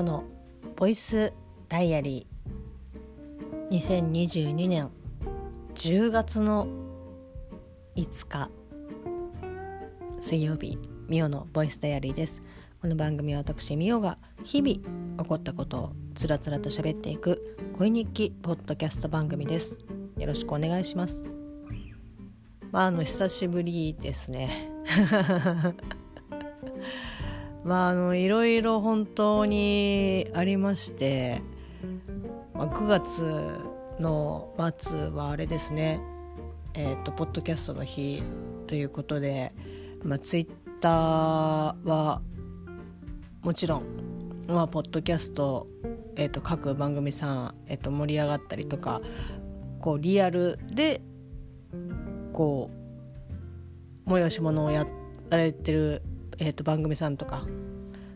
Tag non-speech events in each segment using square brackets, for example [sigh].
オのボイスダイアリー2022年10月の5日水曜日ミオのボイスダイアリーです。この番組は私ミオが日々起こったことをつらつらと喋っていく恋日記ポッドキャスト番組です。よろしくお願いします。まああの久しぶりですね。まああのいろいろ本当にありまして、まあ、9月の末はあれですね。えっ、ー、とポッドキャストの日ということで、まあ、ツイッターはもちろん、まあ、ポッドキャスト、えー、と各番組さん、えー、と盛り上がったりとかこうリアルでこう催し物をやられてるえーと、番組さんとか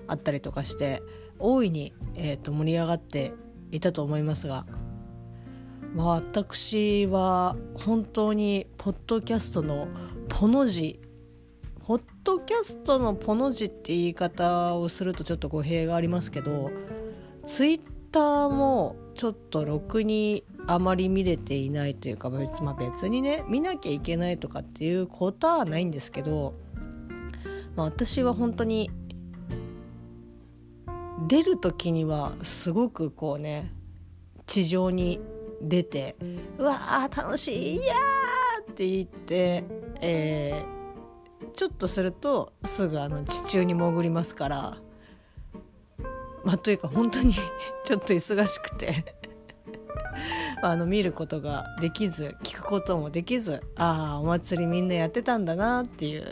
あったりとかして大いに、えーと、盛り上がっていたと思いますが、まあ、私は本当にポッドキャストのポの字ポッドキャストのポの字って言い方をするとちょっと語弊がありますけどツイッターもちょっとろくにあまり見れていないというか別,、まあ、別にね見なきゃいけないとかっていうことはないんですけどまあ、私は本当に出る時にはすごくこうね地上に出て「うわー楽しいいやー!」って言って、えー、ちょっとするとすぐあの地中に潜りますからまあというか本当に [laughs] ちょっと忙しくて [laughs] あの見ることができず聞くこともできずああお祭りみんなやってたんだなっていう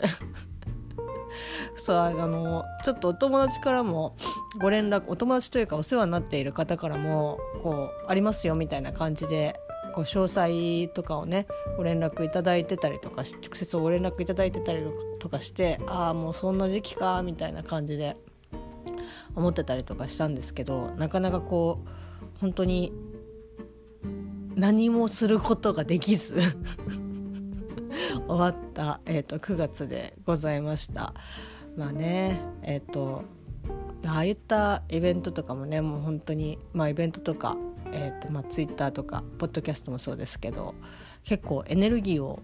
[laughs] そうあのちょっとお友達からもご連絡お友達というかお世話になっている方からもこうありますよみたいな感じでこう詳細とかをねご連絡いただいてたりとか直接ご連絡いただいてたりとかしてああもうそんな時期かみたいな感じで思ってたりとかしたんですけどなかなかこう本当に何もすることができず。[laughs] [laughs] 終わった、えーと、9月でございました。まあねえっ、ー、とああいったイベントとかもねもう本当にまあイベントとか、えーとまあ、ツイッターとかポッドキャストもそうですけど結構エネルギーを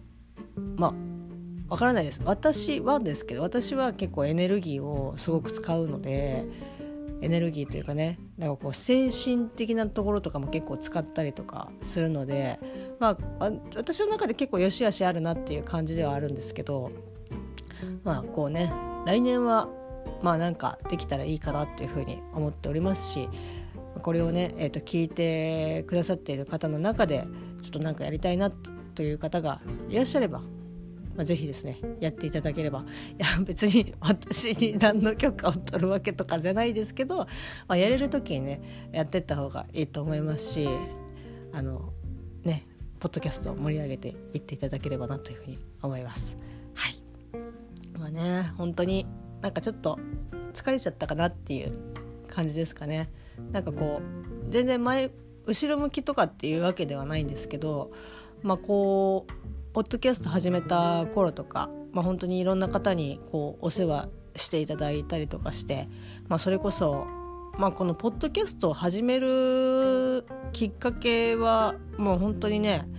まあわからないです。私はですけど私は結構エネルギーをすごく使うのでエネルギーというかねなんかこう精神的なところとかも結構使ったりとかするので、まあ、私の中で結構良し悪しあるなっていう感じではあるんですけどまあこうね来年はまあなんかできたらいいかなっていうふうに思っておりますしこれをね、えー、と聞いてくださっている方の中でちょっとなんかやりたいなという方がいらっしゃればまあ、ぜひですねやっていただければいや別に私に何の許可を取るわけとかじゃないですけど、まあ、やれる時にねやってった方がいいと思いますしあのねポッドキャストを盛り上げていっていただければなというふうに思います。はいまあね本当になんかちょっと疲れちゃったかなっていう感じですかね。なんかこう全然前後ろ向きとかっていうわけではないんですけどまあこうポッドキャスト始めた頃とか、まあ、本当にいろんな方にこうお世話していただいたりとかして、まあ、それこそ、まあ、このポッドキャストを始めるきっかけはもう本当にね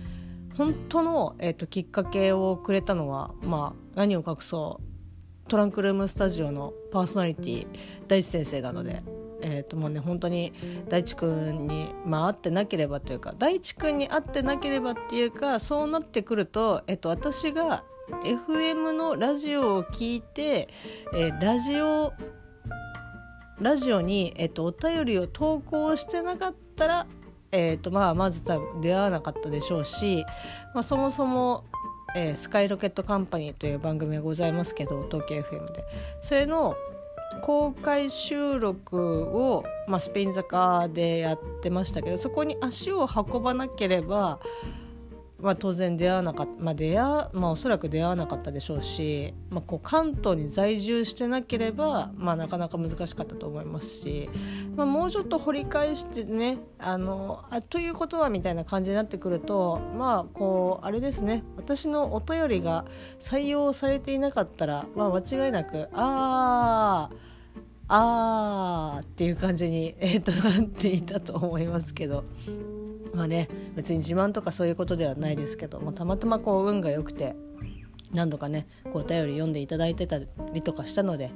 本当の、えーと、きっかけをくれたのは、まあ、何を隠そうトランクルームスタジオのパーソナリティ大地先生なのでえー、ともうね本当に大地君に、まあ、会ってなければというか大地君に会ってなければっていうかそうなってくると、えー、と私が FM のラジオを聞いて、えー、ラジオラジオに、えー、とお便りを投稿してなかったら、えーとまあ、まず多分出会わなかったでしょうし、まあ、そもそもえー、スカイロケットカンパニーという番組がございますけど東京 FM で。それの公開収録を、まあ、スペイン坂でやってましたけどそこに足を運ばなければ、まあ、当然出会わなかった、まあ出会まあ、おそらく出会わなかったでしょうし、まあ、こう関東に在住してなければ、まあ、なかなか難しかったと思いますし、まあ、もうちょっと掘り返してねあのあということはみたいな感じになってくるとまあこうあれですね私のお便りが採用されていなかったら、まあ、間違いなくあああーっていう感じに、えー、となっていたと思いますけど。まあね別に自慢とかそういうことではないですけど、まあ、たまたまこう運が良くて何度かねこうお便り読んでいただいてたりとかしたので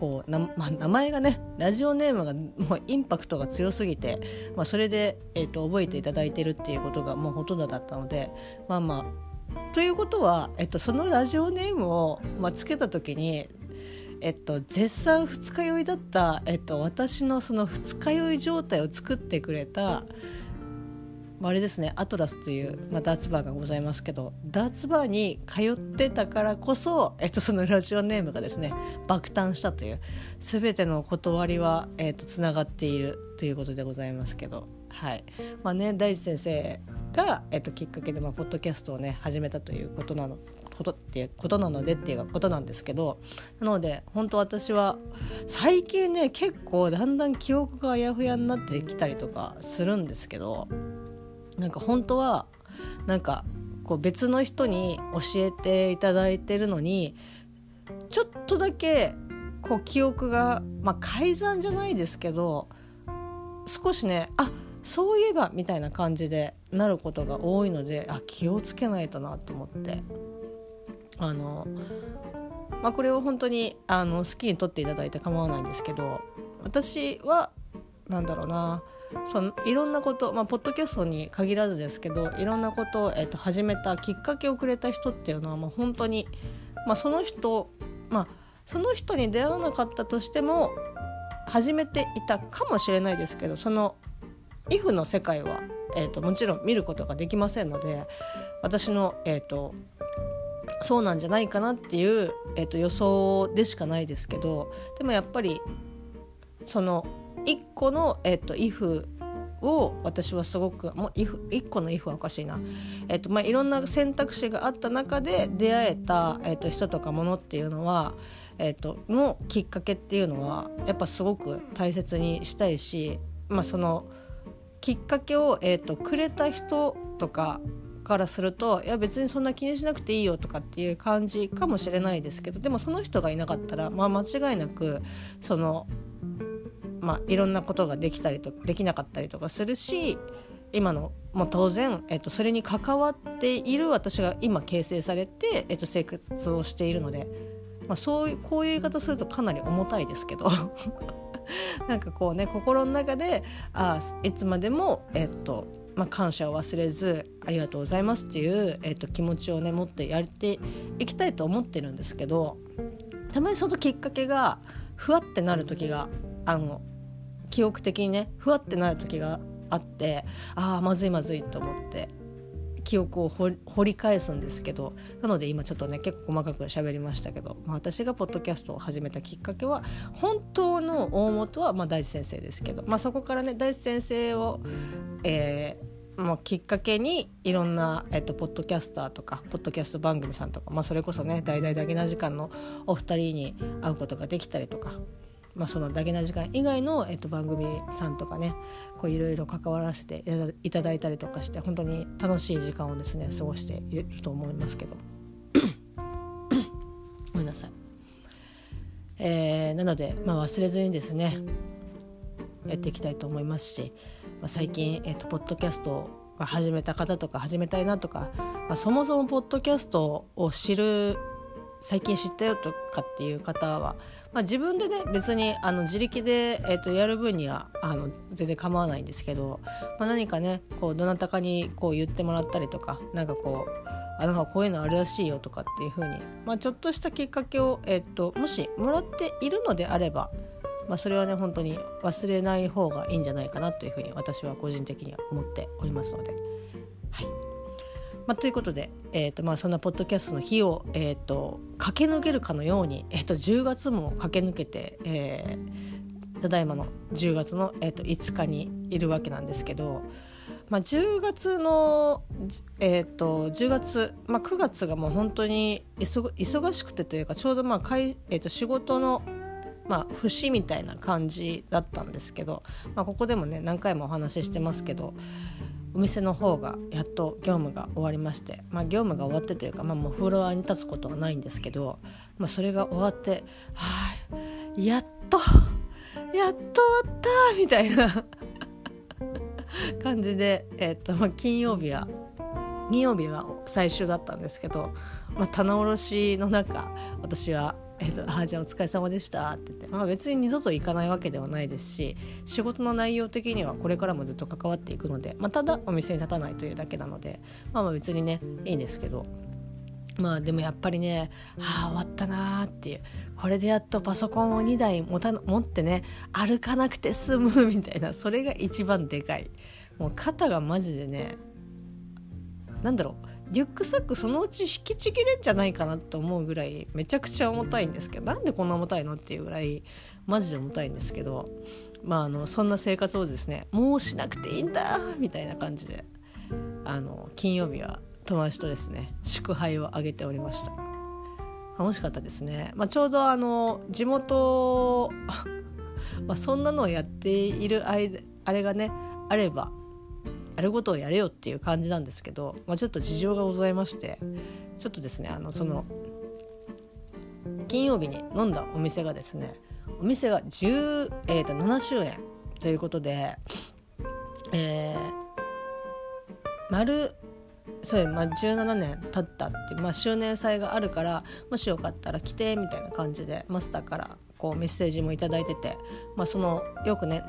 こうな、まあ、名前がねラジオネームがもうインパクトが強すぎて、まあ、それで、えーと、覚えていただいてるっていうことがもうほとんどだったのでまあまあということは、えっと、そのラジオネームを、まあ、つけた時にえっと、絶賛二日酔いだった、えっと、私のその二日酔い状態を作ってくれたあれですねアトラスという、まあ、ダーツバーがございますけどダーツバーに通ってたからこそ、えっと、そのラジオネームがですね爆誕したという全ての断りは、えっと、つながっているということでございますけどはい。まあね大地先生が、えっと、きっかけで、まあ、ポッドキャストをね始めたということなのことっていうことなのでっていうことなんですけどなので本当私は最近ね結構だんだん記憶があやふやになってきたりとかするんですけどなんか本当はなんかこう別の人に教えていただいてるのにちょっとだけこう記憶が、まあ、改ざんじゃないですけど少しねあそういえばみたいな感じでなることが多いのであ気をつけないとなと思って。あの、まあ、これを本当にあの好きに撮っていただいて構わないんですけど私はなんだろうなそのいろんなこと、まあ、ポッドキャストに限らずですけどいろんなことを、えー、と始めたきっかけをくれた人っていうのは、まあ、本当に、まあ、その人、まあ、その人に出会わなかったとしても始めていたかもしれないですけどその「if」の世界は、えーと、もちろん見ることができませんので私の、えーと、そうなんじゃないかなっていう、えーと予想でしかないですけどでもやっぱりその1個の、えっと、if を私はすごくもう if 1個の if はおかしいな、えっとまあ、いろんな選択肢があった中で出会えた、えっと、人とかものっていうのは、えっと、のきっかけっていうのはやっぱすごく大切にしたいし、まあ、そのきっかけを、えっと、くれた人とかからするといや別にそんな気にしなくていいよとかっていう感じかもしれないですけどでもその人がいなかったら、まあ、間違いなくそのまあ、いろんなことができたりとできなかったりとかするし今のもう当然、えっと、それに関わっている私が今形成されて、えっと、生活をしているので、まあ、そういうこういう言い方するとかなり重たいですけど [laughs] なんかこうね心の中であいつまでも、えっとまあ、感謝を忘れずありがとうございますっていう、えっと、気持ちをね持ってやっていきたいと思ってるんですけどたまにそのきっかけがふわってなる時があの記憶的にねふわってなる時があってああまずいまずいと思って記憶を掘り返すんですけどなので今ちょっとね結構細かく喋りましたけど、まあ、私がポッドキャストを始めたきっかけは本当の大元はまあ大地先生ですけど、まあ、そこからね大地先生を、えーもうきっかけにいろんな、えっと、ポッドキャスターとかポッドキャスト番組さんとか、まあ、それこそね大々だけな時間のお二人に会うことができたりとかまあ、そのだけな時間以外の、えっと、番組さんとかねいろいろ関わらせていただいたりとかして本当に楽しい時間をですね過ごしていると思いますけど。[coughs] ごめんなさい、えー、なので、まあ、忘れずにですねやっていきたいと思いますし、まあ、最近、えっと、ポッドキャストを始めた方とか始めたいなとか、まあ、そもそもポッドキャストを知る最近知ったよとかっていう方は、まあ、自分でね別にあの自力で、えー、とやる分にはあの全然構わないんですけど、まあ、何かねこうどなたかにこう言ってもらったりとかなんかこうあなんかこういうのあるらしいよとかっていう風に、まあ、ちょっとしたきっかけを、えーと、もしもらっているのであれば、まあ、それはね本当に忘れない方がいいんじゃないかなというふうに私は個人的には思っておりますので。はいまあ、ということで、えーとまあ、そんなポッドキャストの日を、えーと、駆け抜けるかのように、えーと、10月も駆け抜けて、えー、ただいまの10月の、えーと、5日にいるわけなんですけど、まあ、10月の、えー、と10月、まあ、9月がもう本当に忙しくてというかちょうど、まあかいえー、と仕事のまあ、節みたいな感じだったんですけど、まあ、ここでもね何回もお話ししてますけどお店の方がやっと業務が終わりまして、まあ、業務が終わってというか、まあ、もうフロアに立つことはないんですけど、まあ、それが終わってはあやっとやっと終わったみたいな [laughs] 感じで、えーとまあ、金曜日は金曜日は最終だったんですけど、まあ、棚卸しの中私はえーと、あじゃあお疲れ様でしたって言って、まあ、別に二度と行かないわけではないですし仕事の内容的にはこれからもずっと関わっていくので、まあ、ただお店に立たないというだけなので、まあ、まあ別にねいいんですけど。まあでもやっぱりね、はあ終わったなーっていう。これでやっとパソコンを2台持た持ってね歩かなくて済むみたいなそれが一番でかい。もう肩がマジでねなんだろう。リュックサックそのうち引きちぎれんじゃないかなと思うぐらいめちゃくちゃ重たいんですけどなんでこんな重たいのっていうぐらいマジで重たいんですけどまああのそんな生活をですねもうしなくていいんだみたいな感じであの金曜日は友達とですね祝杯を挙げておりました。楽しかったですね、まあ、ちょうどあの地元 [laughs] まあそんなのをやっている間あれがねあればやることをやれよっていう感じなんですけど、まあ、ちょっと事情がございましてちょっとですねあのその金曜日に飲んだお店がですねお店が10、えー、と7周年ということで、えー、丸そう、まあ、17年経ったっていう、まあ、周年祭があるからもしよかったら来てみたいな感じでマスターからこうメッセージも頂いてて、まあ、そのよくね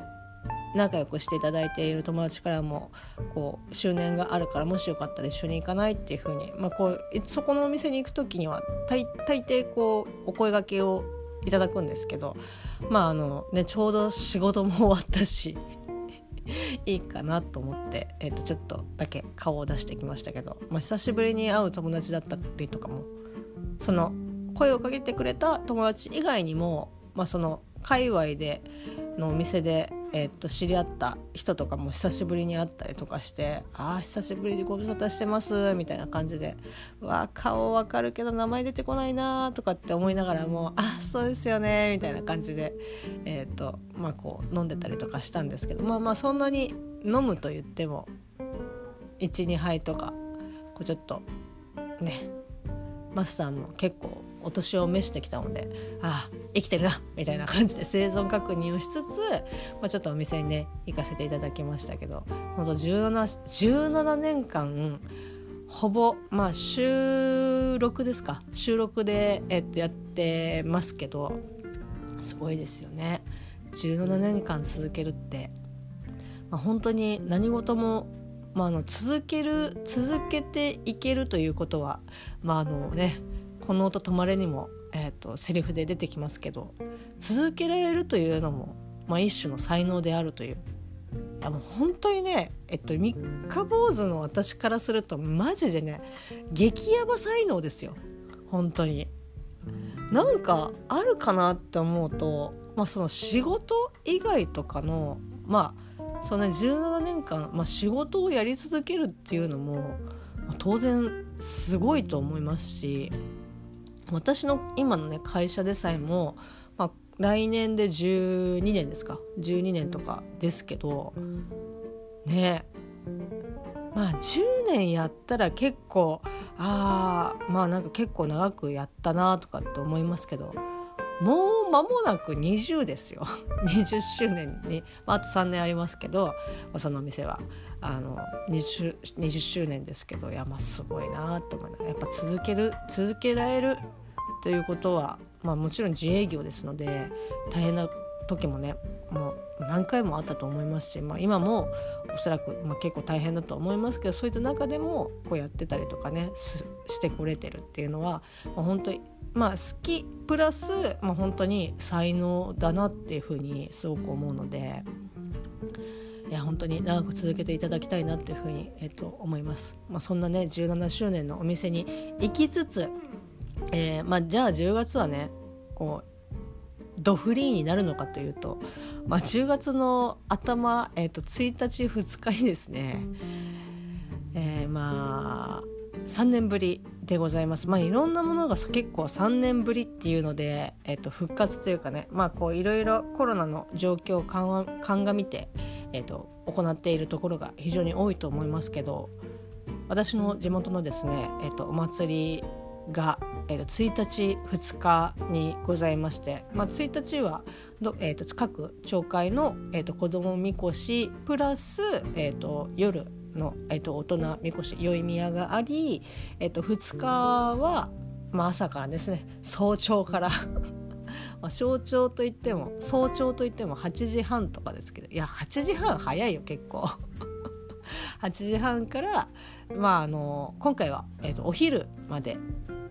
仲良くしていただいている友達からもこう周年があるからもしよかったら一緒に行かないっていう風に。まあこうそこのお店に行く時には大抵こうお声がけをいただくんですけどまああのねちょうど仕事も終わったし [laughs] いいかなと思って、えー、とちょっとだけ顔を出してきましたけど、まあ、久しぶりに会う友達だったりとかもその声をかけてくれた友達以外にも、まあ、その界隈でのお店でえー、っと知り合った人とかも久しぶりに会ったりとかして「ああ久しぶりにご無沙汰してます」みたいな感じで「わ顔わかるけど名前出てこないな」とかって思いながらも「あそうですよね」みたいな感じでえー、っとまあこう飲んでたりとかしたんですけどまあまあそんなに飲むと言っても12杯とかこうちょっとねマスターも結構お年を召してきたのでああ生きてるなみたいな感じで生存確認をしつつ、まあ、ちょっとお店にね行かせていただきましたけど本当 17, 17年間ほぼまあ収録ですか？収録で、えっと、やってますけどすごいですよね。17年間続けるって、まあ、本当に何事もまあ、あの続ける続けていけるということはまああのねこの音止まれにも、えーと、セリフで出てきますけど続けられるというのも、まあ、一種の才能であるといういやもう本当にね、えっと、三日坊主の私からするとマジでね激ヤバ才能ですよ本当に。なんかあるかなって思うと、まあ、その仕事以外とかのまあその、ね、17年間、まあ、仕事をやり続けるっていうのも、ま、当然すごいと思いますし私の今のね会社でさえも、まあ、来年で12年ですか12年とかですけどねまあ10年やったら結構ああまあなんか結構長くやったなとかって思いますけどもう間もなく20ですよ。[laughs] 20周年に、まあ、あと3年ありますけど、その店は。あの 20, 20周年ですけどいやまあすごいなと思いながらやっぱ続ける続けられるということは、まあ、もちろん自営業ですので大変な時もねもう何回もあったと思いますし、まあ、今もおそらく、まあ、結構大変だと思いますけどそういった中でもこうやってたりとかねしてこれてるっていうのは、まあ、本当にまあ好きプラス、まあ、本当に才能だなっていうふうにすごく思うので。いや本当に長く続けていただきたいなっていうふうに、えっと、思います。まあ、そんなね17周年のお店に行きつつ、えーまあ、じゃあ10月はねこうドフリーになるのかというと、まあ、10月の頭、えー、と1日2日にですね、えー、まあ3年ぶりでございます。まあいろんなものが結構3年ぶりっていうので、えー、と復活というかねまあこういろいろコロナの状況を鑑みて、えー、と行っているところが非常に多いと思いますけど私の地元のですね、えー、とお祭りが、えー、と1日2日にございまして、まあ、1日はど、えー、と各町会の、えー、と子どもみこしプラス、えー、と夜の、えー、と大人みこし宵宮があり、えー、と2日は、まあ、朝からですね。早朝から。[laughs] 早朝といっても早朝といっても8時半とかですけど。いや8時半早いよ結構。[laughs] 8時半から、まあ、あの今回は、えーと、お昼まで。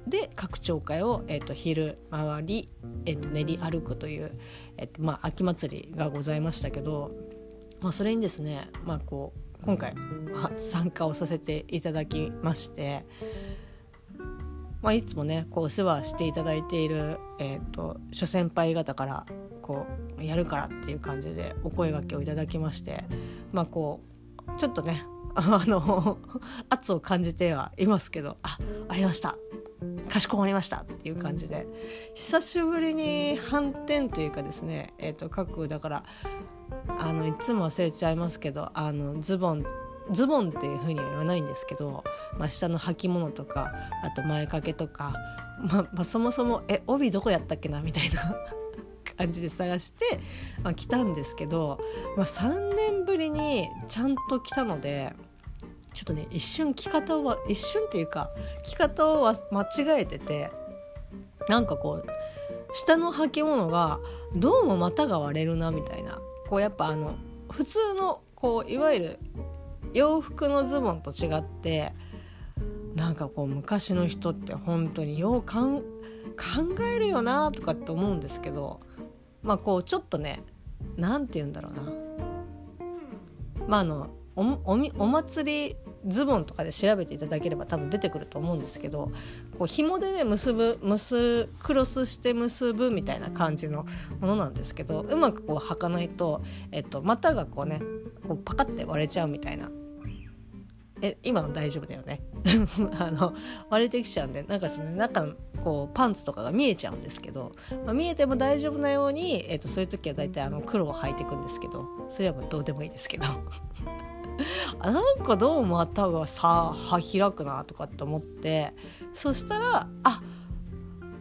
で各町会を、えーと、昼回り、えーと、練り歩くという、えーとまあ、秋祭りがございましたけど、まあ、それにですね、まあ、こう今回、まあ、参加をさせていただきまして。まあ、いつもねこうお世話していただいている、えーと、諸先輩方からこうやるからっていう感じでお声がけをいただきましてまあこうちょっとね [laughs] あの圧を感じてはいますけどあありましたかしこまりましたっていう感じで久しぶりに反転というかですね、えーと、各だからあのいつも忘れちゃいますけどあのズボンズボンっていうふうには言わないんですけど、まあ、下の履物とかあと前掛けとか、まあ、まあ、そもそも「え帯どこやったっけな?」みたいな [laughs] 感じで探して、まあ、来たんですけど、まあ、3年ぶりにちゃんと来たのでちょっとね一瞬着方を一瞬っていうか着方を間違えててなんかこう下の履物がどうも股が割れるなみたいなこうやっぱあの普通のこういわゆる洋服のズボンと違ってなんかこう昔の人って本当によう考えるよなとかって思うんですけどまあこうちょっとね何て言うんだろうな。まああのおおお祭りズボンとかで調べていただければ多分出てくると思うんですけどこう紐でね結ぶ結クロスして結ぶみたいな感じのものなんですけどうまくこう履かないと、えっと、股がこうねこうパカッて割れちゃうみたいな。え今の大丈夫だよね。[laughs] あの割れてきちゃうんでなんかその中のこうパンツとかが見えちゃうんですけど、まあ、見えても大丈夫なように、えーと、そういう時は大体あの黒を履いていくんですけどそれはもうどうでもいいですけど。[laughs] [laughs] なんかどうも頭がさ歯開くなとかって思って。そしたらあ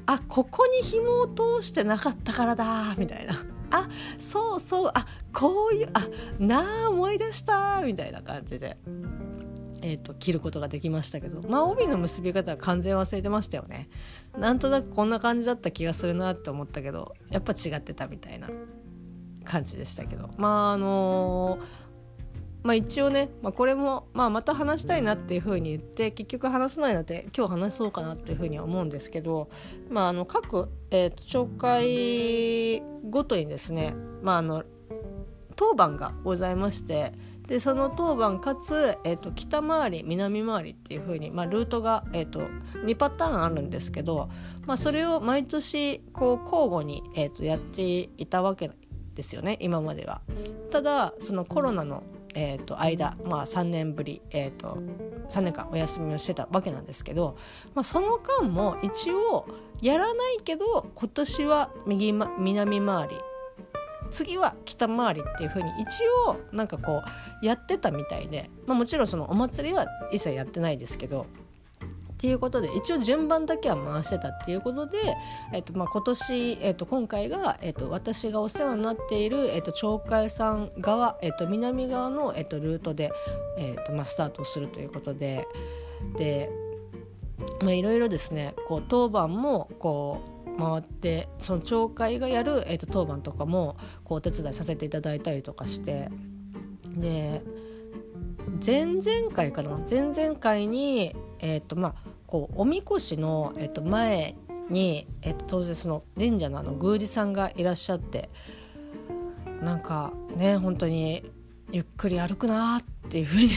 あここに紐を通してなかったからだみたいな。あそうそうあこういうあなあ思い出したみたいな感じでえーと、切ることができましたけど。まあ帯の結び方は完全忘れてましたよね。なんとなくこんな感じだった気がするなって思ったけどやっぱ違ってたみたいな感じでしたけど。まああのー、まあ一応ね、まあ、これも、まあ、また話したいなっていうふうに言って結局話さないので今日話そうかなっていうふうには思うんですけど、まあ、あの各、えーと、紹介ごとにですね、まあ、あの当番がございましてでその当番かつ、えーと、北回り南回りっていう風に、まあ、ルートが、えーと、2パターンあるんですけど、まあ、それを毎年こう交互に、えーと、やっていたわけですよね今までは。ただそのコロナの、えー、と間、まあ、3年ぶり、えー、と3年間お休みをしてたわけなんですけど、まあ、その間も一応やらないけど今年は右、ま、南回り次は北回りっていう風に一応なんかこうやってたみたいで、まあ、もちろんそのお祭りは一切やってないですけどていうことで一応順番だけは回してたっていうことで、えっとまあ、今年、えっと、今回が、えっと、私がお世話になっている、えっと、町会さん側、えっと、南側の、えっと、ルートで、えっとまあ、スタートするということででいろいろですねこう当番もこう回ってその町会がやる、えーと、当番とかもこうお手伝いさせていただいたりとかしてで前々回かな前々回に、えーとまあ、こうおみこしの、えー、と前に、えー、と当然その神社のあの宮司さんがいらっしゃってなんかね本当にゆっくり歩くなっていうふうに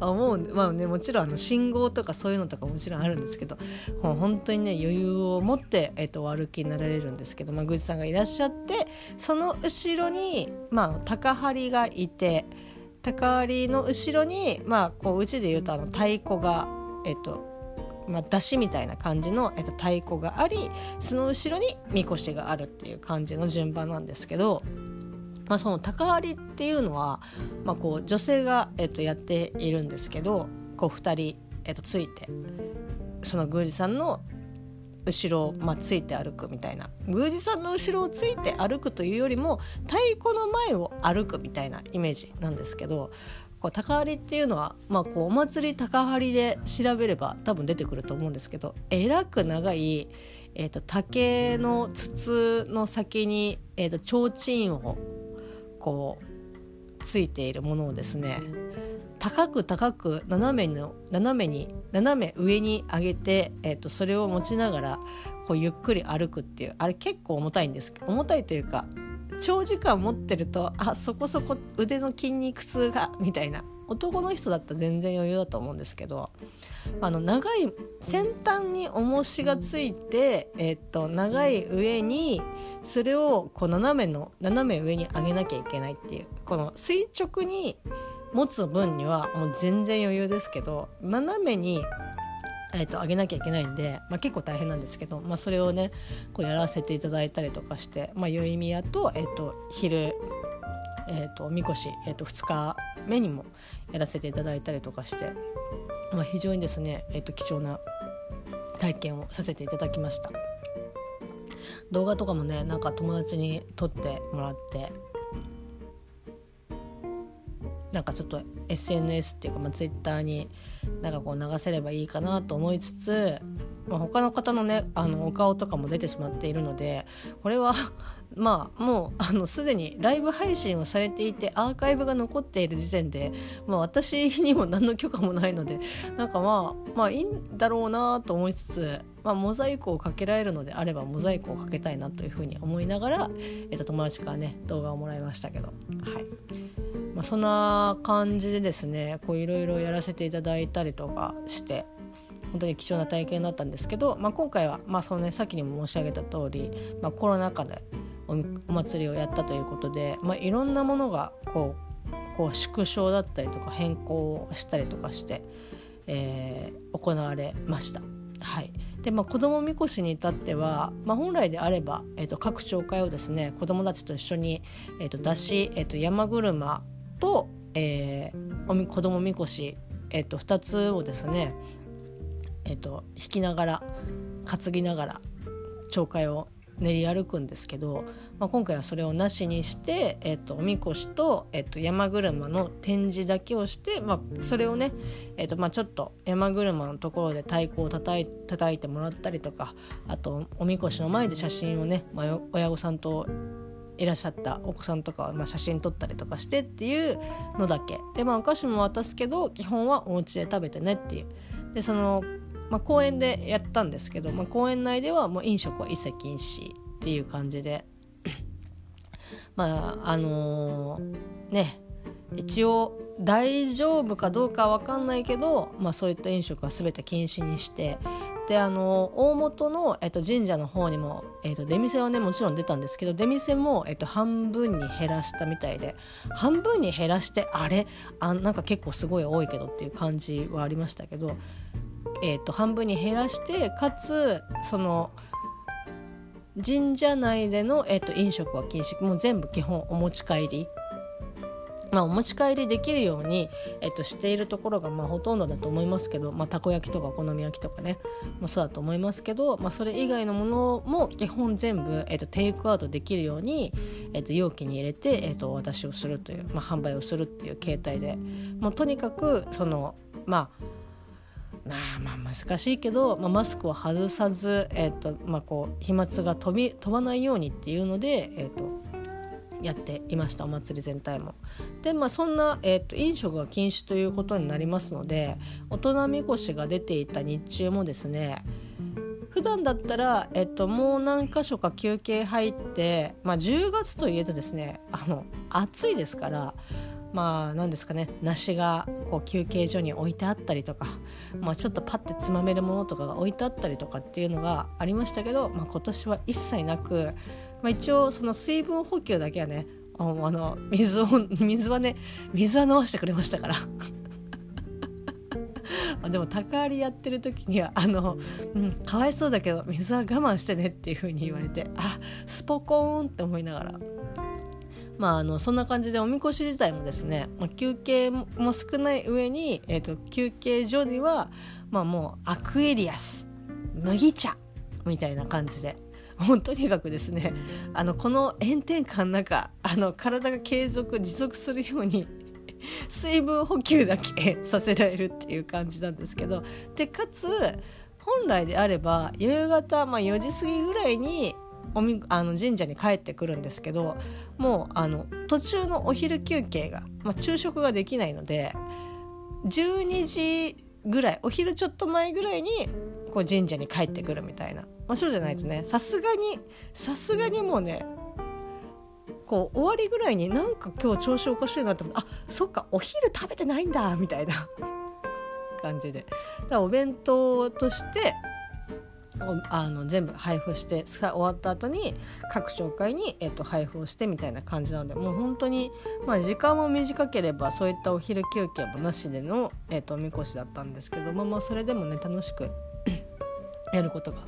思うまあねもちろんあの信号とかそういうのとかもちろんあるんですけどもう本当にね余裕を持って、えーと、お歩きになられるんですけど、まあ、宮司さんがいらっしゃってその後ろに、まあ、高張がいて高張の後ろに、まあ、こううちで言うとあの太鼓がえっ、とまあ、出しみたいな感じの、えっと、太鼓がありその後ろにみこしがあるっていう感じの順番なんですけどまあ、その高張りっていうのは、まあ、こう女性が、えっと、やっているんですけどこう2人えー、とついてその宮司さんの後ろ、まあ、ついて歩くみたいな。宮司さんの後ろをついて歩くというよりも太鼓の前を歩くみたいなイメージなんですけどこう高張っていうのは、まあ、こうお祭り高張で調べれば多分出てくると思うんですけどえらく長い、えーと、竹の筒の先に、えーと、提灯をこうついているものをですね高く高く斜めの斜めに斜め上に上げて、えーと、それを持ちながらこうゆっくり歩くっていうあれ結構重たいんです。重たいというか長時間持ってるとあそこそこ腕の筋肉痛がみたいな。男の人だったら全然余裕だと思うんですけどあの長い先端に重しがついて、えー、と長い上にそれをこう斜めの斜め上に上げなきゃいけないっていうこの垂直に持つ分にはもう全然余裕ですけど斜めに、えーと、上げなきゃいけないんで、まあ、結構大変なんですけど、まあ、それをねこうやらせていただいたりとかして、まあ、宵宮と,、えーと、昼、えー、とおみこし、えー、と2日目にもやらせていただいたりとかして、まあ、非常にですね、えー、と貴重な体験をさせていただきました。動画とかもねなんか友達に撮ってもらってなんかちょっと SNS っていうか、まあ、Twitter になんかこう流せればいいかなと思いつつ、まあ、他の方のねあのお顔とかも出てしまっているのでこれは [laughs] まあもうあのすでにライブ配信をされていてアーカイブが残っている時点で、まあ、私にも何の許可もないのでなんかまあまあいいんだろうなと思いつつ、まあ、モザイクをかけられるのであればモザイクをかけたいなというふうに思いながら、えっと、友達からね動画をもらいましたけどはい。まあ、そんな感じでですねいろいろやらせていただいたりとかして本当に貴重な体験だったんですけど、まあ、今回は、まあそのね、先にも申し上げた通り、まあ、コロナ禍でお祭りをやったということで、まあ、いろんなものがこうこう縮小だったりとか変更したりとかして、えー、行われました。はい。でまあ、子どもみこしに至っては、まあ、本来であれば、えーと、各町会をですね子どもたちと一緒に、えーと、出し、えーと山車と、えー、おみ子供みこし、えーと、2つをですね、えーと、引きながら担ぎながら町会を練り歩くんですけど、まあ、今回はそれをなしにして、えーと、おみこしと,、えー、と山車の展示だけをして、まあ、それをね、えーとまあ、ちょっと山車のところで太鼓をたたい叩いてもらったりとかあとおみこしの前で写真をね、まあ、親御さんといらっしゃったお子さんとかは、ま、写真撮ったりとかしてっていうのだけ。でまあお菓子も渡すけど基本はお家で食べてねっていう。でその、まあ、公園でやったんですけど、まあ、公園内ではもう飲食は一切禁止っていう感じで。[coughs] まああのー、ね一応大丈夫かどうかは分かんないけど、まあ、そういった飲食は全て禁止にしてであの大本の、えっと、神社の方にも、えっと、出店はねもちろん出たんですけど出店も、えっと、半分に減らしたみたいで半分に減らしてあれ？あなんか結構すごい多いけどっていう感じはありましたけど、えっと、半分に減らしてかつその神社内での、えっと、飲食は禁止。もう全部基本お持ち帰りまあ、お持ち帰りできるように、えっと、しているところが、まあ、ほとんどだと思いますけど、まあ、たこ焼きとかお好み焼きとかねもそうだと思いますけど、まあ、それ以外のものも基本全部、えっと、テイクアウトできるように、えっと、容器に入れて、えっと、お渡しをするという、まあ、販売をするっていう形態でもうとにかくそのまあまあまあ難しいけど、まあ、マスクを外さず、えーとまあ、こう飛沫が飛び飛ばないようにっていうので、えーとやっていましたお祭り全体も。でまあそんな、えーと、飲食が禁止ということになりますので大人みこしが出ていた日中もですね普段だったら、えっと、もう何箇所か休憩入って、まあ、10月といえどですねあの暑いですからまあ何ですかね梨がこう休憩所に置いてあったりとか、まあ、ちょっとパッてつまめるものとかが置いてあったりとかっていうのがありましたけど、まあ、今年は一切なくまあ、一応その水分補給だけはねあの水を水はね水は飲ませてくれましたから [laughs] でも高りやってる時にはあの、うん、かわいそうだけど水は我慢してねっていう風に言われてあスポコーンって思いながら、まあ、あのそんな感じでおみこし自体もですね、まあ、休憩も少ない上に、えーと、休憩所には、まあ、もうアクエリアス麦茶みたいな感じで。もうとにかくですね。あのこの炎天下の中あの体が継続持続するように水分補給だけさせられるっていう感じなんですけどでかつ本来であれば夕方、まあ、4時過ぎぐらいにおみあの神社に帰ってくるんですけどもうあの途中のお昼休憩が、まあ、昼食ができないので12時ぐらいお昼ちょっと前ぐらいにこう神社に帰ってくるみたいな、まあ、そうじゃないとねさすがにさすがにもうねこう終わりぐらいになんか今日調子おかしいなって思ってあそっかお昼食べてないんだみたいな。[laughs] 感じで。だからお弁当としてあの全部配布して終わった後に各紹介に、えっと、配布をしてみたいな感じなのでもう本当に、まあ、時間も短ければそういったお昼休憩もなしでの、えっと、おみこしだったんですけど、まあ、まあそれでもね楽しくやることが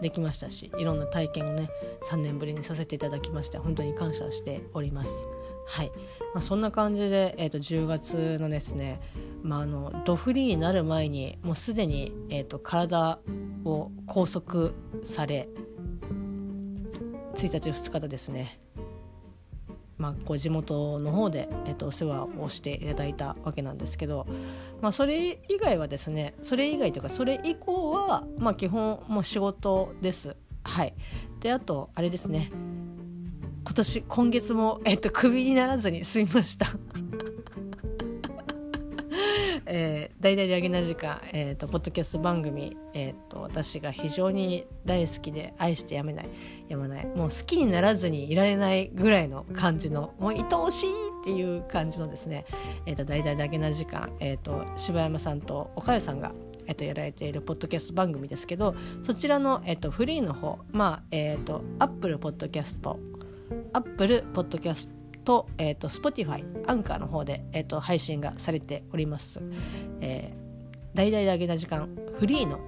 できましたしいろんな体験をね3年ぶりにさせていただきまして本当に感謝しております。はい、まあ、そんな感じで、えーと、10月のですね、まあ、あのドフリーになる前にもうすでに、えーと、体を拘束され1日2日とですねまあ、こ地元の方で、えっと、お世話をしていただいたわけなんですけど、まあ、それ以外はですねそれ以外というかそれ以降は、まあ、基本もう仕事です。はい、であとあれですね。今年今月も、えっと、クビにならずに済みました。えー、大々であげな時間、えーと、ポッドキャスト番組、えーと、私が非常に大好きで愛してやめないやまない。もう好きにならずにいられないぐらいの感じのもう愛おしいっていう感じのですね、えーと、大々であげな時間、えー、と柴山さんと岡谷さんがえっと、やられているポッドキャスト番組ですけどそちらの、えっと、フリーの方まあえっとアップルポッドキャストアップルポッドキャスと,、えーと、Spotify アンカーの方で、えーと、配信がされております。えー、大々であげた時間フリーの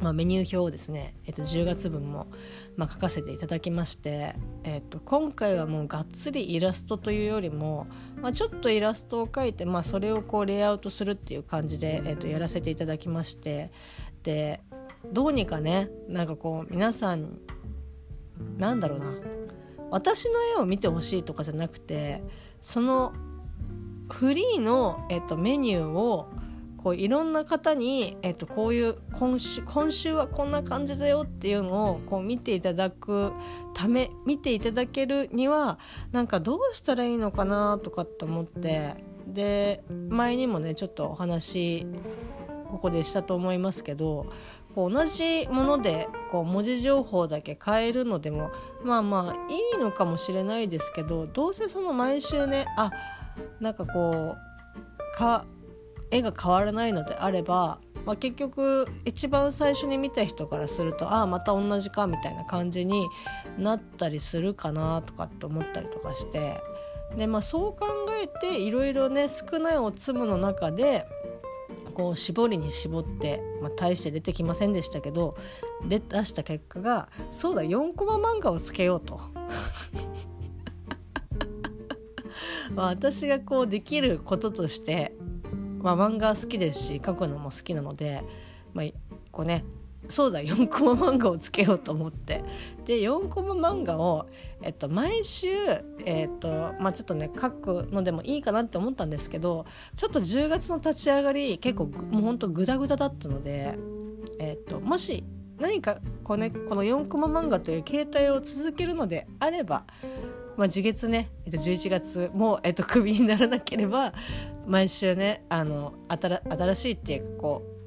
まあ、メニュー表をですね、えー、と10月分も、まあ、書かせていただきまして、えー、と今回はもうがっつりイラストというよりも、まあ、ちょっとイラストを描いて、まあ、それをこうレイアウトするっていう感じで、えー、とやらせていただきましてでどうにかねなんかこう皆さんなんだろうな私の絵を見てほしいとかじゃなくてそのフリーの、えっと、メニューをこういろんな方に、えっと、こういう今週今週はこんな感じだよっていうのをこう見ていただくため見ていただけるにはなんかどうしたらいいのかなとかって思ってで前にもねちょっとお話ここでしたと思いますけどこう同じものでこう文字情報だけ変えるのでもまあまあいいのかもしれないですけどどうせその毎週ねあなんかこうか絵が変わらないのであれば、まあ、結局一番最初に見た人からするとああまた同じかみたいな感じになったりするかなとかって思ったりとかして。で、まあ、そう考えていろいろね少ないおつむの中でこう絞りに絞って、まあ、大して出てきませんでしたけどで出した結果がそうだ4コマ漫画をつけようと。[laughs] まあ私がこうできることとして、まあ、漫画好きですし書くのも好きなので、まあ、こうねそうだ4コマ漫画をつけようと思って。で4コマ漫画を、えっと、毎週、えっとまあ、ちょっとね書くのでもいいかなって思ったんですけどちょっと10月の立ち上がり結構もうほんとグダグダだったので、えっと、もし何かこ、ね、この4コマ漫画という形態を続けるのであればまあ、次月ね、えっと、11月も、えっと、クビにならなければ毎週ねあの新しいっていうかこう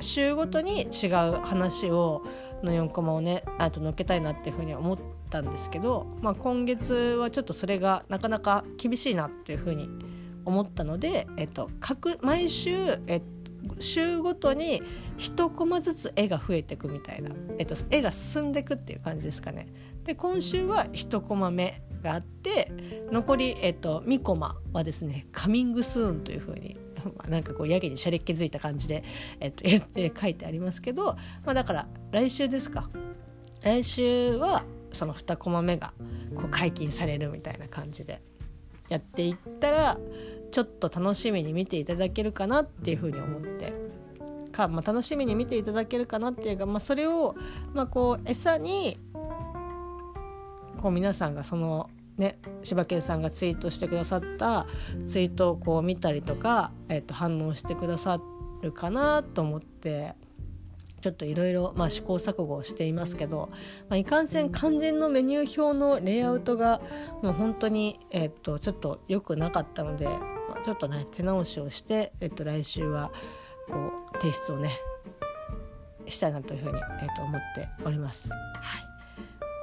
週ごとに違う話をの4コマをねあと載っけたいなっていうふうに思ったんですけど、まあ、今月はちょっとそれがなかなか厳しいなっていうふうに思ったので、えっと、各毎週、えっと、週ごとに1コマずつ絵が増えていくみたいな、えっと、絵が進んでいくっていう感じですかね。で今週は1コマ目があって残り、えっと、2コマはですね「カミングスーン」というふうに [laughs] なんかこうやけにしゃれっ気づいた感じで、えっと、言って書いてありますけど、まあ、だから来週ですか。来週はその2コマ目がこう解禁されるみたいな感じでやっていったらちょっと楽しみに見ていただけるかなっていうふうに思って。か、まあ、楽しみに見ていただけるかなっていうか、まあ、それを、まあ、こう餌にこう皆さんがそのね柴犬さんがツイートしてくださったツイートをこう見たりとか、えー、と反応してくださるかなと思ってちょっといろいろ試行錯誤をしていますけど、まあ、いかんせん肝心のメニュー表のレイアウトがもう本当に、えー、とちょっと良くなかったので、まあ、ちょっとね手直しをして、えー、と来週はこう提出をねしたいなというふうに、えー、と思っております。はい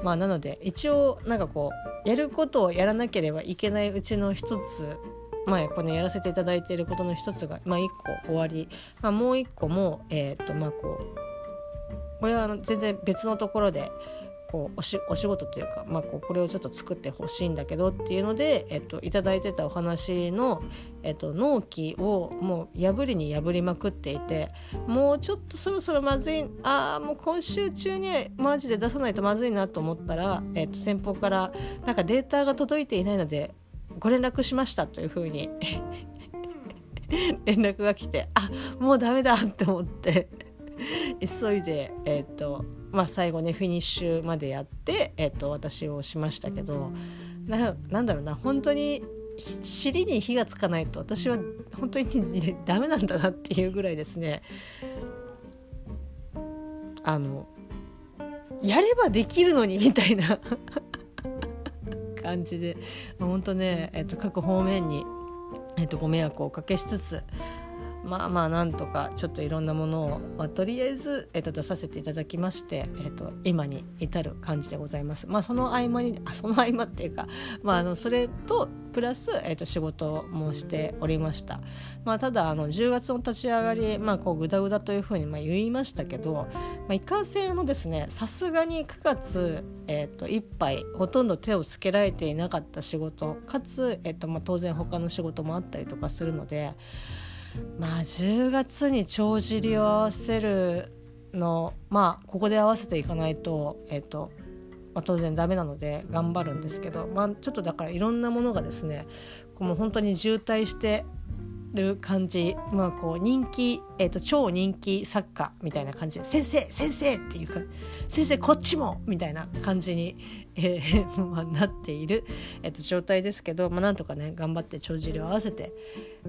まあ、なので一応なんかこうやることをやらなければいけないうちの一つ前これ、やらせていただいていることの一つが、まあ、1個終わり、まあ、もう1個も、えーとまあ、こうこれは全然別のところでこうおしお仕事というか、まあ、こうこれをちょっと作ってほしいんだけどっていうので、えっと、いただいてたお話の、えっと、納期をもう破りに破りまくっていてもうちょっとそろそろまずいあもう今週中にマジで出さないとまずいなと思ったら、えっと、先方からなんかデータが届いていないのでご連絡しましたというふうに [laughs] 連絡が来てあもうダメだって思って急いで、えーとまあ、最後ねフィニッシュまでやって、えーと、私をしましたけどななんだろうな本当に尻に火がつかないと私は本当に、ね、ダメなんだなっていうぐらいですね。あのやればできるのにみたいな感じで本当ね、えーと、各方面に、えーとご迷惑をおかけしつつまあまあなんとかちょっといろんなものを、まあ、とりあえず、えー、と出させていただきまして、えー、と今に至る感じでございます。まあその合間にあその合間っていうか、[laughs] まあ、あのそれとプラス、えー、と仕事もしておりました。まあ、ただあの10月の立ち上がり、まあ、こうグダグダというふうにまあ言いましたけど、まあ、いかんせんのですねさすがに9月、えー、といっぱいほとんど手をつけられていなかった仕事かつ、えーとまあ、当然他の仕事もあったりとかするので。まあ10月に帳尻を合わせるのまあここで合わせていかないとえっ、と、まあ、当然ダメなので頑張るんですけど、まあ、ちょっとだからいろんなものがですねもう本当に渋滞してる感じ、まあ、こう人気、えーと、超人気作家みたいな感じで「先生先生!」っていうか「先生こっちも!」みたいな感じに、え [laughs] ーまあ、なっている、えーと、状態ですけど、まあ、なんとかね頑張って帳尻を合わせて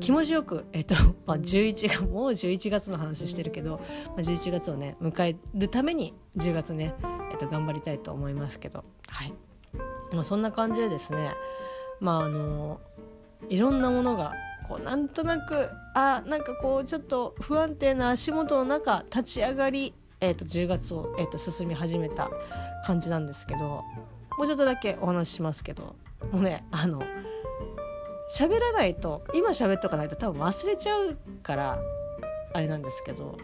気持ちよく、えーと [laughs] まあ、11もう11月の話してるけど、まあ、11月をね迎えるために10月ね、えー、と頑張りたいと思いますけどはい、まあ、そんな感じでですねまああのいろんなものがこうなんとなくあなんかこうちょっと不安定な足元の中立ち上がり、えー、と10月を、えー、と進み始めた感じなんですけどもうちょっとだけお話ししますけどもうねあの喋らないと今喋っとかないと多分忘れちゃうからあれなんですけど、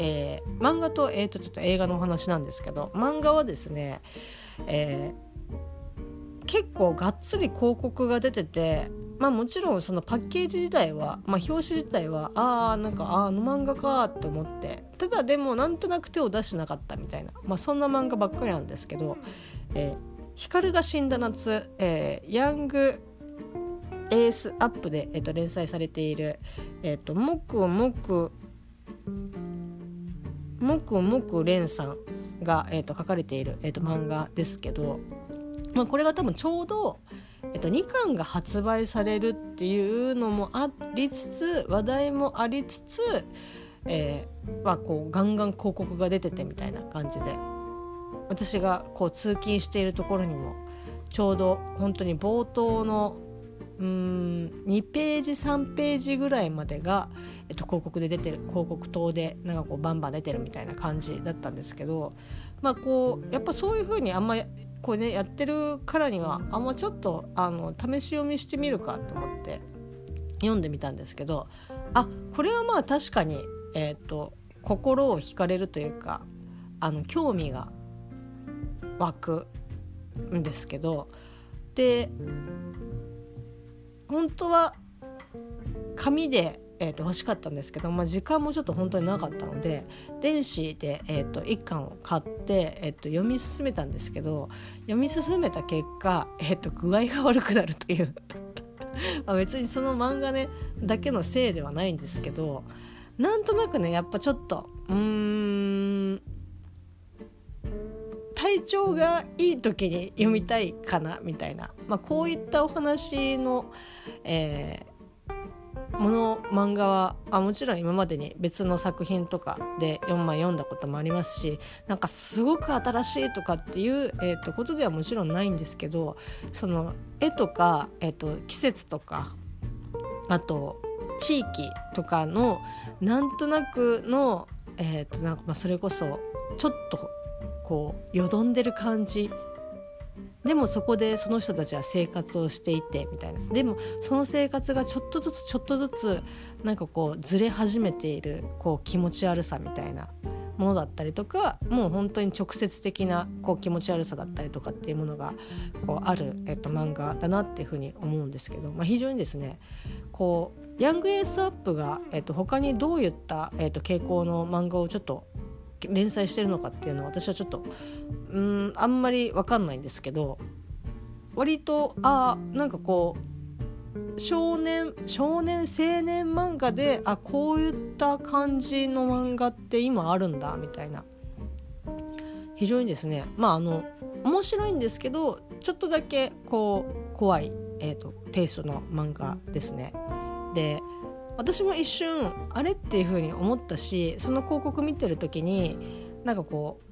えー、漫画と,、えー、とちょっと映画のお話なんですけど漫画はですね、えー、結構がっつり広告が出ててまあもちろんそのパッケージ自体は、まあ、表紙自体はああなんかあの漫画かって思ってただでもなんとなく手を出してなかったみたいな、まあ、そんな漫画ばっかりなんですけど「えー、光が死んだ夏」えー、ヤングエースアップで、えーと、連載されている「えーと、もくもくもくもくれんさんが」えーと、書かれている、えー、と漫画ですけど、まあ、これが多分ちょうど「えっと、2巻が発売されるっていうのもありつつ話題もありつつ、えーまあ、こうガンガン広告が出ててみたいな感じで私がこう通勤しているところにもちょうど本当に冒頭のうん2ページ3ページぐらいまでが、えっと、広告で出てる広告塔でなんかこうバンバン出てるみたいな感じだったんですけどまあこうやっぱそういうふうにあんまこれねやってるからにはあんまちょっとあの試し読みしてみるかと思って読んでみたんですけどあこれはまあ確かに、えーと、心を惹かれるというかあの興味が湧くんですけどで本当は紙でえー、と欲しかったんですけど、まあ、時間もちょっと本当になかったので電子で、えー、と1巻を買って、えー、と読み進めたんですけど読み進めた結果、えー、と具合が悪くなるという。[laughs] まあ別にその漫画ねだけのせいではないんですけどなんとなくねやっぱちょっとうーん体調がいい時に読みたいかなみたいな、まあ、こういったお話の、えー、もの漫画はあもちろん今までに別の作品とかで4枚読んだこともありますしなんかすごく新しいとかっていう、えー、とことではもちろんないんですけどその絵とか、えー、と季節とかあと地域とかのなんとなくの、えー、となんかまあそれこそちょっとこうよどんでる感じ。でもそこでその人たちは生活をしていてみたいな。でもその生活がちょっとずつちょっとずつなんかこうずれ始めているこう気持ち悪さみたいな。ものだったりとかもう本当に直接的なこう気持ち悪さだったりとかっていうものがこうある、えっと、漫画だなっていうふうに思うんですけど、まあ、非常にですねこうヤングエースアップが、えっと、他にどういった、えっと、傾向の漫画をちょっと連載してるのかっていうのは私はちょっとうんあんまり分かんないんですけど割とあなんかこう少年少年青年漫画であこういった感じの漫画って今あるんだみたいな非常にですねまああの面白いんですけどちょっとだけこう怖い、えーと、とテイストの漫画ですね。で私も一瞬あれっていうふうに思ったしその広告見てる時になんかこう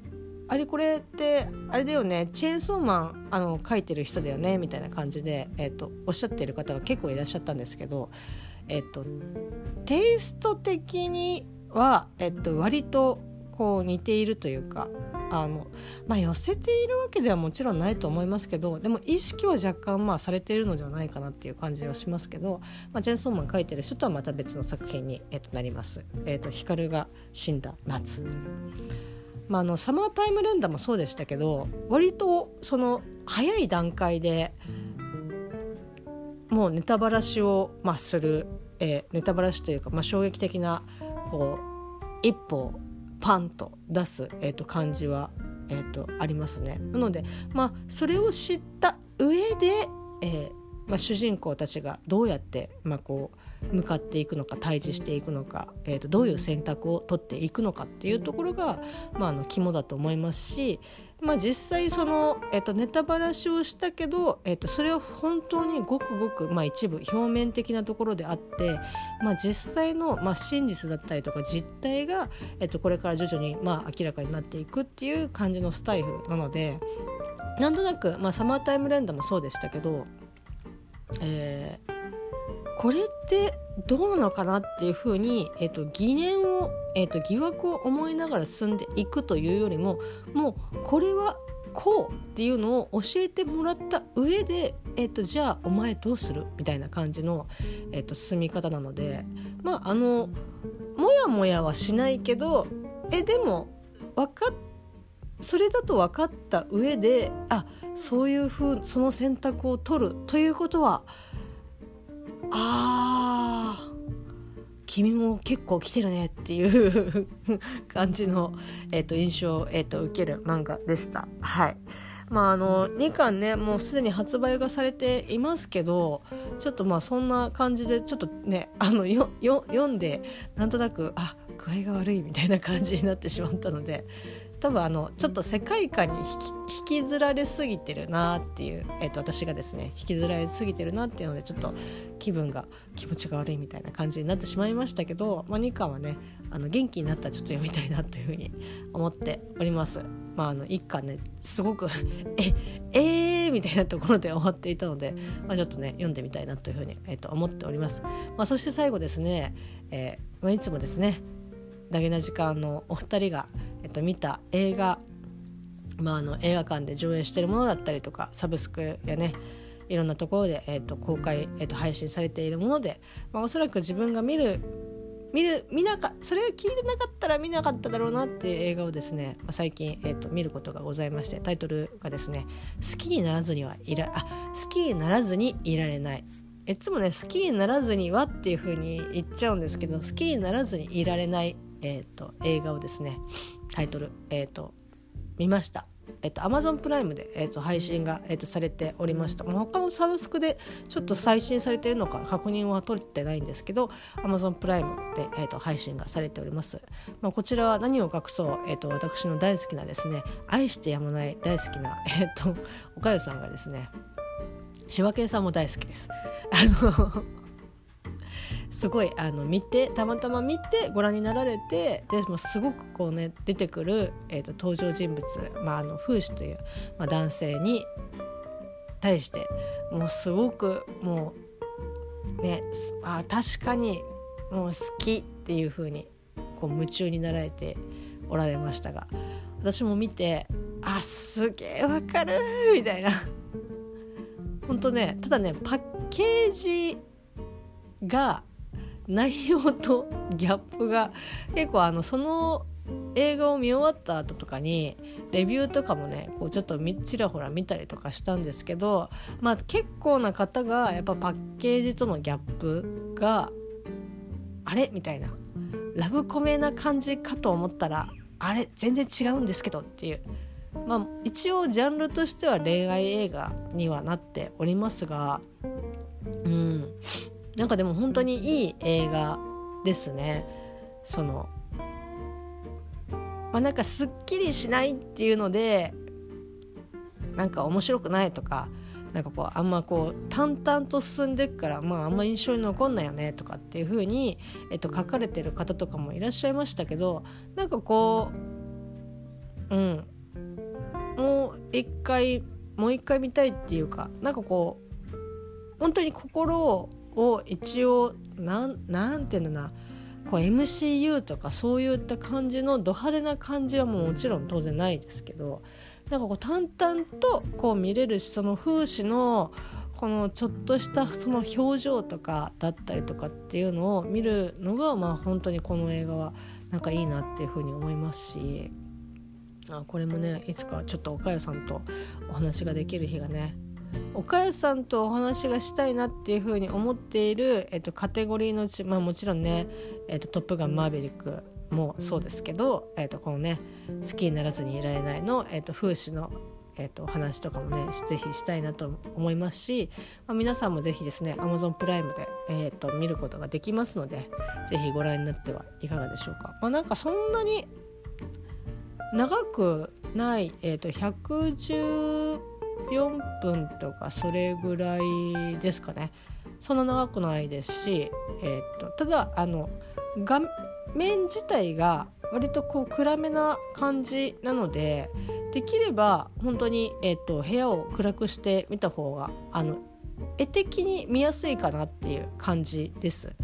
あれこれってあれだよねチェーンソーマンあの書いてる人だよねみたいな感じで、えーと、おっしゃってる方が結構いらっしゃったんですけど、えーと、テイスト的には、えーと割とこう似ているというかあの、まあ、寄せているわけではもちろんないと思いますけどでも意識は若干まあされているのではないかなっていう感じはしますけど、まあ、ジェンソーマン書いてる人とはまた別の作品に、えっと、なります。えっと、光が死んだ夏っていうまあ、あのサマータイム連打もそうでしたけど割とその早い段階でもうネタばらしを、まあ、する、えー、ネタばらしというか、まあ、衝撃的なこう一歩パンと出す、えーと、感じは、えーと、ありますね。なので、まあ、それを知った上で、えーまあ、主人公たちがどうやって、まあ、こう向かっていくのか対峙していくのか、えーと、どういう選択を取っていくのかっていうところが、まあ、あの肝だと思いますし、まあ、実際その、えーと、ネタばらしをしたけど、えーと、それは本当にごくごく、まあ、一部表面的なところであって、まあ、実際の、まあ、真実だったりとか実態が、えー、とこれから徐々に、まあ、明らかになっていくっていう感じのスタイルなのでなんとなく、まあ、サマータイム連打もそうでしたけど、えー、これってどうなのかなっていうふうに、えーと、疑念を、えーと、疑惑を思いながら進んでいくというよりももうこれはこうっていうのを教えてもらった上で、えーと、じゃあお前どうするみたいな感じの、えー、と進み方なのでまああのもやもやはしないけどえでも分かっそれだと分かった上であそういうふうその選択を取るということはあー君も結構来てるねっていう感じの、えーと、印象を、えーと、受ける漫画でした。はいまあ、あの2巻ねもうすでに発売がされていますけどちょっとまあそんな感じでちょっとねあのよよ読んでなんとなくあ具合が悪いみたいな感じになってしまったので多分あのちょっと世界観に引きずられすぎてるなっていう、えー、と私がですね引きずられすぎてるなっていうのでちょっと気分が気持ちが悪いみたいな感じになってしまいましたけど、[laughs] まあ、2巻はねあの元気になったらちょっと読みたいなというふうに思っております。まあ、あの1巻ねすごく [laughs] ええー、みたいなところで終わっていたので、[laughs] まあ、ちょっとね読んでみたいなというふうに、えー、と思っております。まあ、そして最後ですね、えーまあ、いつもですねダゲな時間のお二人が、えっと、見た映画、まあ、あの映画館で上映してるものだったりとかサブスクやねいろんなところで、えっと、公開、えっと、配信されているもので、まあ、おそらく自分が見る見る見なかそれを聞いてなかったら見なかっただろうなっていう映画をですね、まあ、最近、えーと、見ることがございましてタイトルがですね「好きにならずにはいらあ好きにならずにいられない」いつもね好きにならずにはっていう風に言っちゃうんですけど好きにならずにいられない、えーと、映画をですねタイトル、えーと見ました。えっと、Amazon プライムで、えっと、配信が、えっと、されておりました。ま、他のサブスクでちょっと最新されているのか確認は取れてないんですけど Amazon プライムで、えっと、配信がされております。まあ、こちらは何を隠そう、えっと、私の大好きなですね愛してやまない大好きな、えっと、おかゆさんがですね柴犬さんも大好きです。あのすごいあの見てたまたま見てご覧になられてでもすごくこうね出てくる、えーと、登場人物、まあ、あの風刺という、まあ、男性に対してもうすごくもうねあ確かにもう好きっていう風にこう夢中になられておられましたが私も見てあすげえわかるみたいな。本当ねただねパッケージが内容とギャップが結構あのその映画を見終わった後とかにレビューとかもねこうちょっとちらほら見たりとかしたんですけどまあ結構な方がやっぱパッケージとのギャップがあれみたいなラブコメな感じかと思ったらあれ全然違うんですけどっていう。まあ一応ジャンルとしては恋愛映画にはなっておりますがうん。なんかでも本当にいい映画ですね。そのまあなんかすっきりしないっていうのでなんか面白くないとかなんかこうあんまこう淡々と進んでいくからまああんま印象に残んないよねとかっていう風にえっと書かれてる方とかもいらっしゃいましたけどなんかこううん。もう一回もう一回見たいっていうかなんかこう本当に心をを一応なんなんていうのな。こう MCU とかそういった感じのド派手な感じはもうもちろん当然ないですけどなんかこう淡々とこう見れるしその風刺のこのちょっとしたその表情とかだったりとかっていうのを見るのがまあ本当にこの映画はなんかいいなっていうふうに思いますしあこれもねいつかちょっと岡谷さんとお話ができる日がねお母さんとお話がしたいなっていうふうに思っている、えっと、カテゴリーのうち、まあ、もちろんね「えっと、トップガンマーヴェリック」もそうですけど、えっと、このね「好きにならずにいられないの」えっと、風刺のえーと、お話とかもねぜひしたいなと思いますし、まあ、皆さんもぜひですね Amazon プライムで、えーと、見ることができますのでぜひご覧になってはいかがでしょうか。まあ、なんかそんなに長くない、えーと、と110 4分とかそれぐらいですかねそんな長くないですし、えー、っとただあの画面自体が割とこう暗めな感じなのでできれば本当に、えー、っと部屋を暗くしてみた方があの絵的に見やすいかなっていう感じです。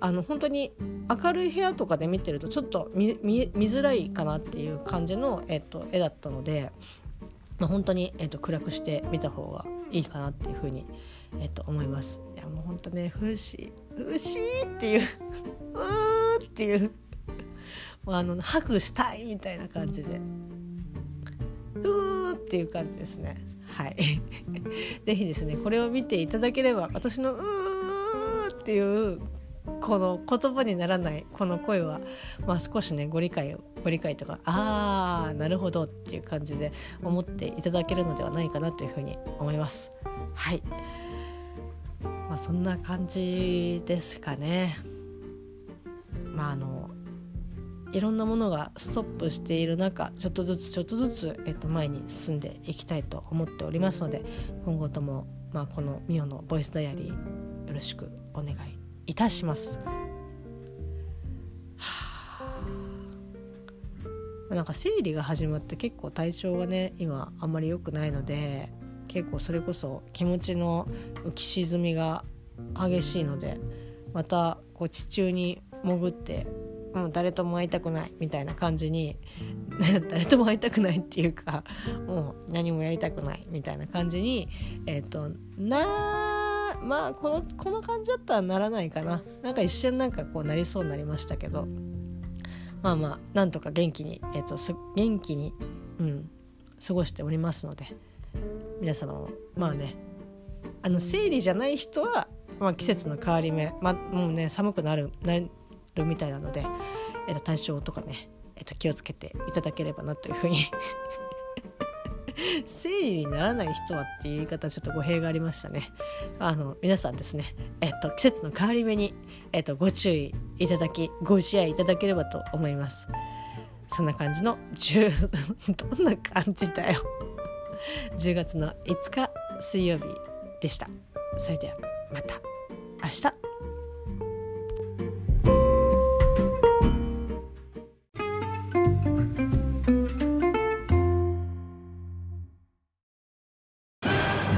あの本当に明るい部屋とかで見てるとちょっと見づらいかなっていう感じの、えっと、絵だったのでまあ、本当に、えーと、暗くしてみた方がいいかなっていうふうに、えーと、思います。いやもう本当ね風刺風刺っていう [laughs] うーっていうあのハグしたいみたいな感じでうーっていう感じですね。はい。[laughs] ぜひですねこれを見ていただければ私のうーっていうこの言葉にならないこの声は、まあ、少しねご理解ご理解とかああなるほどっていう感じで思っていただけるのではないかなというふうに思います。はいまあ、そんな感じですかね。まああのいろんなものがストップしている中ちょっとずつちょっとずつ、えっと、前に進んでいきたいと思っておりますので今後とも、まあ、このミオのボイスダイアリーよろしくお願いいたします。なんか生理が始まって結構体調がね今あんまり良くないので結構それこそ気持ちの浮き沈みが激しいのでまたこう地中に潜ってもう誰とも会いたくないみたいな感じに [laughs] 誰とも会いたくないっていうかもう何もやりたくないみたいな感じにえっ、ー、となまあこのこの感じだったらならないかな。なんか一瞬なんかこうなりそうになりましたけど。まあまあなんとか元気に、えーと、元気に、うん、過ごしておりますので。皆様もまあねあの生理じゃない人はまあ、季節の変わり目、まあ、もうね寒くなるなるみたいなので、えー、と体調とかね、えー、と気をつけていただければなというふうに生理にならない人はっていう言い方ちょっと語弊がありましたね。あの皆さんですね、えっと、季節の変わり目に、えっと、ご注意いただきご自愛いただければと思います。そんな感じの10 [laughs] どんな感じだよ10月の5日水曜日でした。それではまた明日